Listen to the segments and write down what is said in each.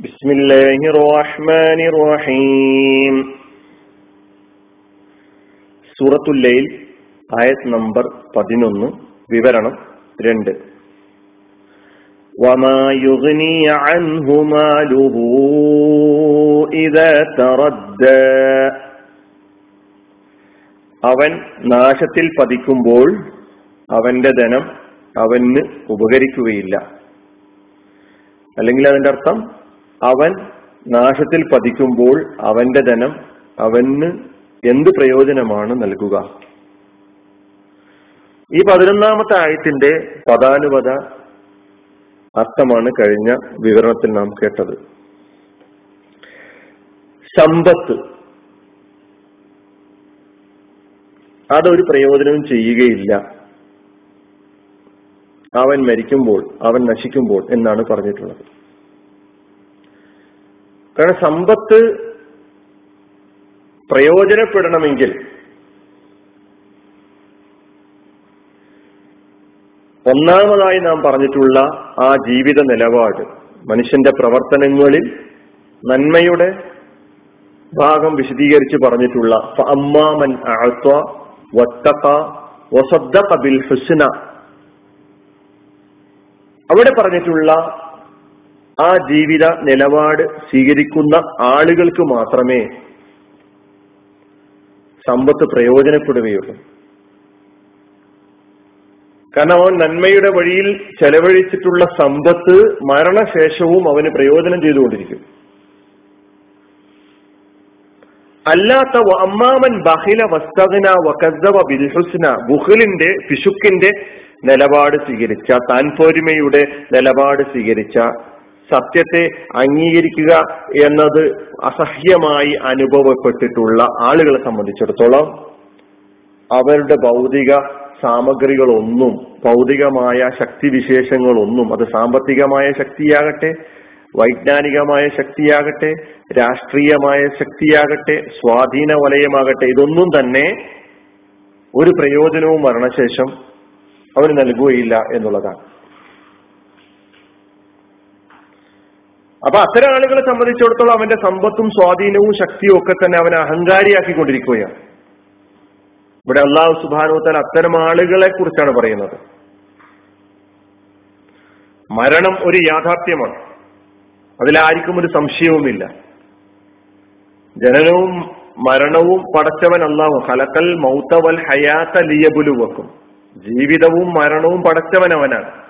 بسم الله الرحمن الرحيم സൂറത്തുൽ ലൈൽ ആയത് നമ്പർ പതിനൊന്ന് വിവരണം രണ്ട് وما يغني عنه ماله إذا تردى അവൻ നാശത്തിൽ പതിക്കുമ്പോൾ അവന്റെ ധനം അവന് ഉപകരിക്കുകയില്ല അല്ലെങ്കിൽ അതിന്റെ അർത്ഥം അവൻ നാശത്തിൽ പതിക്കുമ്പോൾ അവന്റെ ധനം അവന് എന്ത് പ്രയോജനമാണ് നൽകുക? ഈ പതിനൊന്നാമത്തെ ആയത്തിന്റെ പദാനുപത അർത്ഥമാണ് കഴിഞ്ഞ വിവരണത്തിൽ നാം കേട്ടത്. സമ്പത്ത്. അതൊരു പ്രയോജനവും ചെയ്യുകയില്ല. അവൻ മരിക്കുമ്പോൾ അവൻ നശിക്കുമ്പോൾ എന്നാണ് പറഞ്ഞിട്ടുള്ളത്. കാരണം സമ്പത്ത് പ്രയോജനപ്പെടണമെങ്കിൽ ഒന്നാമതായി നാം പറഞ്ഞിട്ടുള്ള ആ ജീവിത നിലപാട് മനുഷ്യന്റെ പ്രവർത്തനങ്ങളിൽ നന്മയുടെ ഭാഗം വിശദീകരിച്ച് പറഞ്ഞിട്ടുള്ള അമ്മാമൻ അവിടെ പറഞ്ഞിട്ടുള്ള ആ ജീവിത നിലപാട് സ്വീകരിക്കുന്ന ആളുകൾക്ക് മാത്രമേ സമ്പത്ത് പ്രയോജനപ്പെടുകയുള്ളൂ. കാരണം അവൻ നന്മയുടെ വഴിയിൽ ചെലവഴിച്ചിട്ടുള്ള സമ്പത്ത് മരണശേഷവും അവന് പ്രയോജനം ചെയ്തുകൊണ്ടിരിക്കും. അല്ലാത്ത അമ്മാമൻ ബഹില വസ്തകന വകസവ ബിൽഹുസ്ന ബുഹലിന്റെ പിശുക്കിന്റെ നിലപാട് സ്വീകരിച്ച താൻപോരിമയുടെ നിലപാട് സ്വീകരിച്ച സത്യത്തെ അംഗീകരിക്കുക എന്നത് അസഹ്യമായി അനുഭവപ്പെട്ടിട്ടുള്ള ആളുകളെ സംബന്ധിച്ചിടത്തോളം അവരുടെ ഭൗതിക സാമഗ്രികളൊന്നും ഭൗതികമായ ശക്തിവിശേഷങ്ങളൊന്നും അത് സാമ്പത്തികമായ ശക്തിയാകട്ടെ വൈജ്ഞാനികമായ ശക്തിയാകട്ടെ രാഷ്ട്രീയമായ ശക്തിയാകട്ടെ സ്വാധീന വലയമാകട്ടെ ഇതൊന്നും തന്നെ ഒരു പ്രയോജനവും മരണശേഷം അവന് നൽകുകയില്ല എന്നുള്ളതാണ്. അപ്പൊ അത്തരം ആളുകളെ സംബന്ധിച്ചിടത്തോളം അവന്റെ സമ്പത്തും സ്വാധീനവും ശക്തിയും ഒക്കെ തന്നെ അവനെ അഹങ്കാരിയാക്കിക്കൊണ്ടിരിക്കുകയാണ്. ഇവിടെ അള്ളാഹു സുബാനുത്തൽ അത്തരം ആളുകളെ കുറിച്ചാണ് പറയുന്നത്. മരണം ഒരു യാഥാർത്ഥ്യമാണ്. അതിലാർക്കും ഒരു സംശയവുമില്ല. ജനനവും മരണവും പടച്ചവൻ അള്ളാഹു ഹലക്കൽ മൗത്തവൽ ഹയാത്ത ലിയബുലുവക്കും. ജീവിതവും മരണവും പടച്ചവൻ അവനാണ്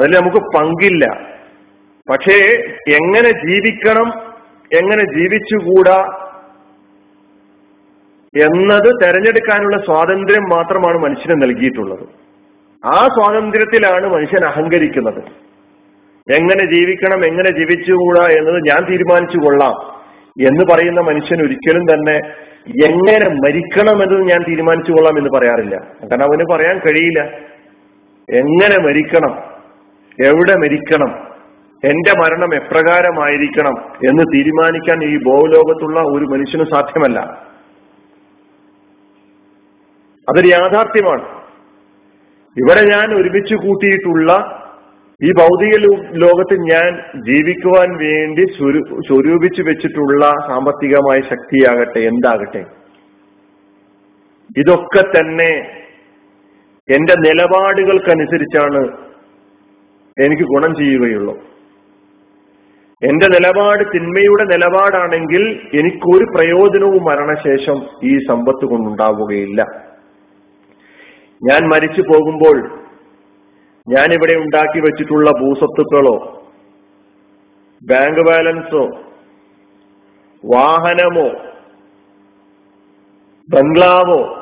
അതിൽ നമുക്ക് പങ്കില്ല. പക്ഷേ എങ്ങനെ ജീവിക്കണം എങ്ങനെ ജീവിച്ചുകൂടാ എന്നത് തെരഞ്ഞെടുക്കാനുള്ള സ്വാതന്ത്ര്യം മാത്രമാണ് മനുഷ്യന് നൽകിയിട്ടുള്ളത്. ആ സ്വാതന്ത്ര്യത്തിലാണ് മനുഷ്യൻ അഹങ്കരിക്കുന്നത്. എങ്ങനെ ജീവിക്കണം എങ്ങനെ ജീവിച്ചുകൂടാ എന്നത് ഞാൻ തീരുമാനിച്ചു കൊള്ളാം എന്ന് പറയുന്ന മനുഷ്യൻ ഒരിക്കലും തന്നെ എങ്ങനെ മരിക്കണം എന്നത് ഞാൻ തീരുമാനിച്ചു കൊള്ളാം എന്ന് പറയാറില്ല. കാരണം അവന് പറയാൻ കഴിയില്ല. എങ്ങനെ മരിക്കണം? എവിടെ മരിക്കണം? എന്റെ മരണം എപ്രകാരമായിരിക്കണം എന്ന് തീരുമാനിക്കാൻ ഈ ഭൂലോകത്തുള്ള ഒരു മനുഷ്യന് സാധ്യമല്ല. അതൊരു യാഥാർത്ഥ്യമാണ്. ഇവിടെ ഞാൻ ഒരുമിച്ച് കൂട്ടിയിട്ടുള്ള ഈ ഭൗതിക ലോകത്ത് ഞാൻ ജീവിക്കുവാൻ വേണ്ടി സ്വരൂപിച്ചു വെച്ചിട്ടുള്ള സാമ്പത്തികമായ ശക്തിയാകട്ടെ എന്താകട്ടെ? ഇതൊക്കെ തന്നെ എന്റെ നിലപാടുകൾക്കനുസരിച്ചാണ് എനിക്ക് ഗുണം ചെയ്യുകയുള്ളൂ. എന്റെ നിലപാട് തിന്മയുടെ നിലപാടാണെങ്കിൽ എനിക്കൊരു പ്രയോജനവും മരണശേഷം ഈ സമ്പത്ത് കൊണ്ടുണ്ടാവുകയില്ല. ഞാൻ മരിച്ചു പോകുമ്പോൾ ഞാൻ ഇവിടെ ഉണ്ടാക്കി വെച്ചിട്ടുള്ള ഭൂസ്വത്തുക്കളോ ബാങ്ക് ബാലൻസോ വാഹനമോ ബംഗ്ലാവോ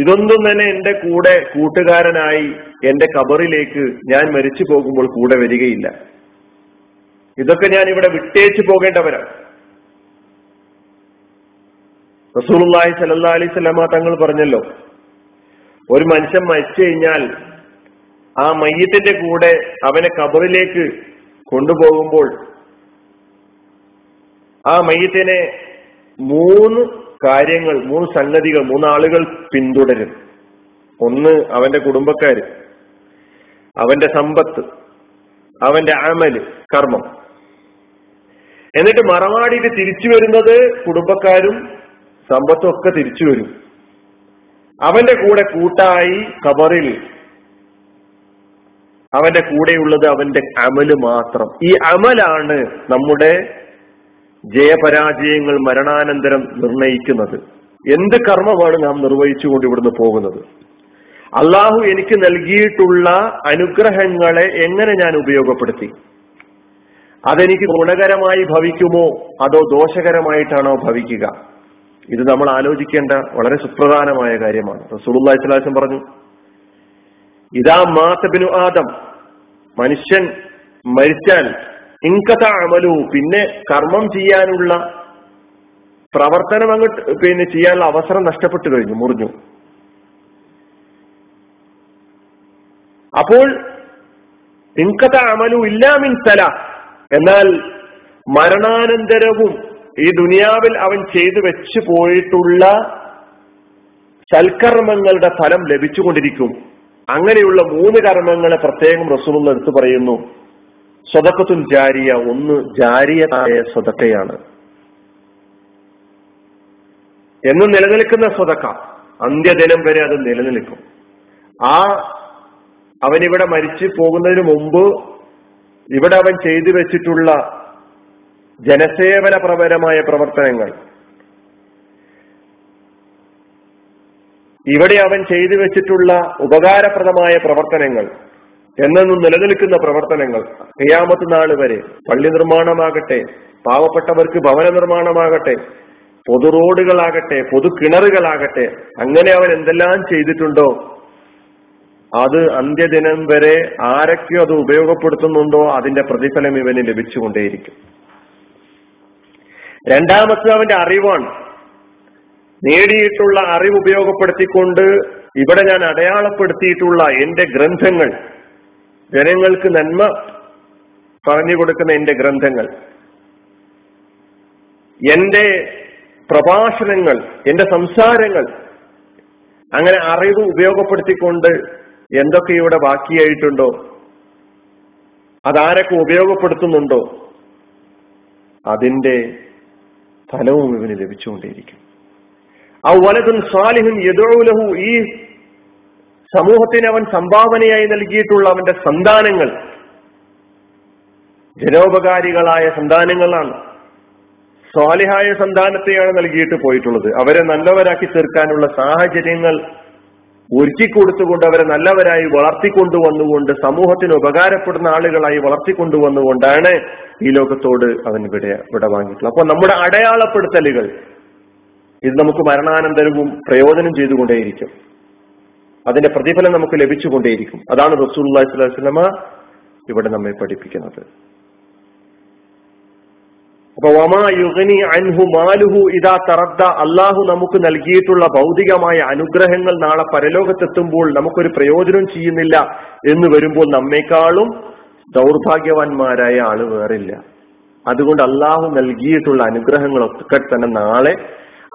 ഇതൊന്നും തന്നെ എന്റെ കൂടെ കൂട്ടുകാരനായി എന്റെ കബറിലേക്ക് ഞാൻ മരിച്ചു പോകുമ്പോൾ കൂടെ വരികയില്ല. ഇതൊക്കെ ഞാൻ ഇവിടെ വിട്ടേച്ചു പോകേണ്ടവരാണ് റസൂലുള്ളാഹി സല്ലല്ലാഹു അലൈഹി സ്വലമ തങ്ങൾ പറഞ്ഞല്ലോ ഒരു മനുഷ്യൻ മരിച്ചു കഴിഞ്ഞാൽ ആ മയ്യത്തിന്റെ കൂടെ അവനെ കബറിലേക്ക് കൊണ്ടുപോകുമ്പോൾ ആ മയ്യത്തിനെ മൂന്ന് കാര്യങ്ങൾ മൂന്ന് സംഗതികൾ മൂന്നാളുകൾ പിന്തുടരും. ഒന്ന് അവന്റെ കുടുംബക്കാര്. അവന്റെ സമ്പത്ത്. അവന്റെ അമൽ കർമ്മം. എന്നിട്ട് മറവാടിയിൽ തിരിച്ചു വരുന്നത് കുടുംബക്കാരും സമ്പത്തും ഒക്കെ തിരിച്ചു വരും. അവന്റെ കൂടെ കൂട്ടായി കബറിൽ അവന്റെ കൂടെയുള്ളത് അവന്റെ അമൽ മാത്രം. ഈ അമലാണ് നമ്മുടെ ജയപരാജയങ്ങൾ മരണാനന്തരം നിർണയിക്കുന്നത്. എന്ത് കർമ്മമാണ് നാം നിർവഹിച്ചുകൊണ്ട് ഇവിടുന്ന് പോകുന്നത്? അള്ളാഹു എനിക്ക് നൽകിയിട്ടുള്ള അനുഗ്രഹങ്ങളെ എങ്ങനെ ഞാൻ ഉപയോഗപ്പെടുത്തി? അതെനിക്ക് ഗുണകരമായി ഭവിക്കുമോ? അതോ ദോഷകരമായിട്ടാണോ ഭവിക്കുക? ഇത് നമ്മൾ ആലോചിക്കേണ്ട വളരെ സുപ്രധാനമായ കാര്യമാണ്. റസൂലുള്ളാഹി പറഞ്ഞു ഇതാ മാത്തബിനു ആദം. മനുഷ്യൻ മരിച്ചാൽ ഇൻകഥ അമലു പിന്നെ കർമ്മം ചെയ്യാനുള്ള പ്രവർത്തനം അങ്ങോട്ട് പിന്നെ ചെയ്യാനുള്ള അവസരം നഷ്ടപ്പെട്ടു കഴിഞ്ഞു മുറിഞ്ഞു. അപ്പോൾ ഇൻകഥ അമലു ഇല്ലാമിൻ സല. എന്നാൽ മരണാനന്തരവും ഈ ദുനിയാവിൽ അവൻ ചെയ്തു വെച്ചു പോയിട്ടുള്ള സൽക്കർമ്മങ്ങളുടെ ഫലം ലഭിച്ചുകൊണ്ടിരിക്കും. അങ്ങനെയുള്ള മൂന്ന് കർമ്മങ്ങളെ പ്രത്യേകം റസൂലുള്ള എടുത്തു പറയുന്നു. സ്വതക്കത്തുൻ ജാരിയ ഒന്ന് ജാരിയതായ സ്വതക്കയാണ്. എന്ന് നിലനിൽക്കുന്ന സ്വതക്ക അന്ത്യദിനം വരെ അത് നിലനിൽക്കും. ആ അവനിവിടെ മരിച്ചു പോകുന്നതിന് മുമ്പ് ഇവിടെ അവൻ ചെയ്തു വെച്ചിട്ടുള്ള ജനസേവനപരമായ പ്രവർത്തനങ്ങൾ. ഇവിടെ അവൻ ചെയ്തു വെച്ചിട്ടുള്ള ഉപകാരപ്രദമായ പ്രവർത്തനങ്ങൾ. എന്നെന്നും നിലനിൽക്കുന്ന പ്രവർത്തനങ്ങൾ കയ്യാമത്ത് നാൾ വരെ പള്ളി നിർമ്മാണമാകട്ടെ പാവപ്പെട്ടവർക്ക് ഭവന നിർമ്മാണമാകട്ടെ പൊതു റോഡുകളാകട്ടെ പൊതു കിണറുകളാകട്ടെ അങ്ങനെ അവൻ എന്തെല്ലാം ചെയ്തിട്ടുണ്ടോ അത് അന്ത്യദിനം വരെ ആരൊക്കെ അത് ഉപയോഗപ്പെടുത്തുന്നുണ്ടോ അതിന്റെ പ്രതിഫലം ഇവന് ലഭിച്ചുകൊണ്ടേയിരിക്കും. രണ്ടാമത്തെ അവന്റെ അറിവാണ്. നേടിയിട്ടുള്ള അറിവ് ഉപയോഗപ്പെടുത്തിക്കൊണ്ട് ഇവിടെ ഞാൻ അടയാളപ്പെടുത്തിയിട്ടുള്ള എന്റെ ഗ്രന്ഥങ്ങൾ ജനങ്ങൾക്ക് നന്മ പറഞ്ഞു കൊടുക്കുന്ന എന്റെ ഗ്രന്ഥങ്ങൾ. എന്റെ പ്രഭാഷണങ്ങൾ എന്റെ സംസാരങ്ങൾ അങ്ങനെ അറിവ് ഉപയോഗപ്പെടുത്തിക്കൊണ്ട് എന്തൊക്കെ ഇവിടെ ബാക്കിയായിട്ടുണ്ടോ? അതാരൊക്കെ ഉപയോഗപ്പെടുത്തുന്നുണ്ടോ? അതിന്റെ ഫലവും ഇവന് ലഭിച്ചുകൊണ്ടേയിരിക്കും. ആ വലതും സ്വാലിഹും യദോലഹു ഈ സമൂഹത്തിന് അവൻ സംഭാവനയായി നൽകിയിട്ടുള്ള അവന്റെ സന്താനങ്ങൾ ജനോപകാരികളായ സന്താനങ്ങളാണ്. സ്വാലിഹായ സന്താനത്തെയാണ് നൽകിയിട്ട് പോയിട്ടുള്ളത്. അവരെ നല്ലവരാക്കി തീർക്കാനുള്ള സാഹചര്യങ്ങൾ ഒരുക്കി കൊടുത്തുകൊണ്ട് അവരെ നല്ലവരായി വളർത്തിക്കൊണ്ടുവന്നുകൊണ്ട് സമൂഹത്തിന് ഉപകാരപ്പെടുന്ന ആളുകളായി വളർത്തിക്കൊണ്ടുവന്നുകൊണ്ടാണ് ഈ ലോകത്തോട് അവൻ ഇവിടെ ഇവിടെ വാങ്ങിയിട്ടുള്ളത്. അപ്പോൾ നമ്മുടെ അടയാളപ്പെടുത്തലുകൾ ഇത് നമുക്ക് മരണാനന്തരവും പ്രയോജനം ചെയ്തുകൊണ്ടേയിരിക്കും. അതിന്റെ പ്രതിഫലം നമുക്ക് ലഭിച്ചുകൊണ്ടേയിരിക്കും. അതാണ് റസൂൽ അള്ളാഹിസ്ലമ ഇവിടെ നമ്മെ പഠിപ്പിക്കുന്നത്. അപ്പൊ അൻഹു മാലുഹു ഇതാ തറദ്ദ അള്ളാഹു നമുക്ക് നൽകിയിട്ടുള്ള ഭൗതികമായ അനുഗ്രഹങ്ങൾ നാളെ പരലോകത്തെത്തുമ്പോൾ നമുക്കൊരു പ്രയോജനം ചെയ്യുന്നില്ല എന്ന് വരുമ്പോൾ നമ്മെക്കാളും ദൗർഭാഗ്യവാന്മാരായ ആൾ വേറില്ല. അതുകൊണ്ട് അള്ളാഹു നൽകിയിട്ടുള്ള അനുഗ്രഹങ്ങളൊക്കെ തന്നെ നാളെ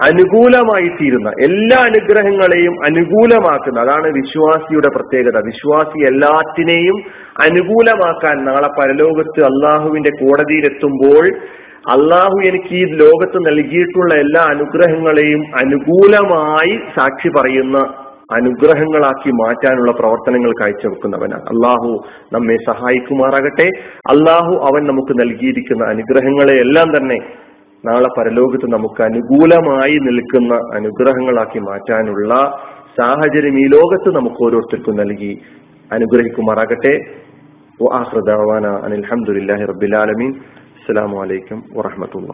അനുകൂലമായി തീരുന്ന എല്ലാ അനുഗ്രഹങ്ങളെയും അനുകൂലമാക്കുന്ന അതാണ് വിശ്വാസിയുടെ പ്രത്യേകത. വിശ്വാസി എല്ലാറ്റിനെയും അനുകൂലമാക്കാൻ നാളെ പരലോകത്ത് അള്ളാഹുവിന്റെ കോടതിയിലെത്തുമ്പോൾ അള്ളാഹു എനിക്ക് ഈ ലോകത്ത് നൽകിയിട്ടുള്ള എല്ലാ അനുഗ്രഹങ്ങളെയും അനുകൂലമായി സാക്ഷി പറയുന്ന അനുഗ്രഹങ്ങളാക്കി മാറ്റാനുള്ള പ്രവർത്തനങ്ങൾ കാഴ്ചവെക്കുന്നവനാണ്. അള്ളാഹു നമ്മെ സഹായിക്കുമാറാകട്ടെ. അള്ളാഹു അവൻ നമുക്ക് നൽകിയിരിക്കുന്ന അനുഗ്രഹങ്ങളെ എല്ലാം തന്നെ നാളെ പരലോകത്ത് നമുക്ക് അനുകൂലമായി നിൽക്കുന്ന അനുഗ്രഹങ്ങളാക്കി മാറ്റാനുള്ള സാഹചര്യം ഈ ലോകത്ത് നമുക്ക് ഓരോരുത്തർക്കും നൽകി അനുഗ്രഹിക്കുമാറാകട്ടെ. അനിൽഹമുല്ലാഹി റബിലാലമീൻ അസ്സാം വലൈക്കും വാഹമത്തുള്ള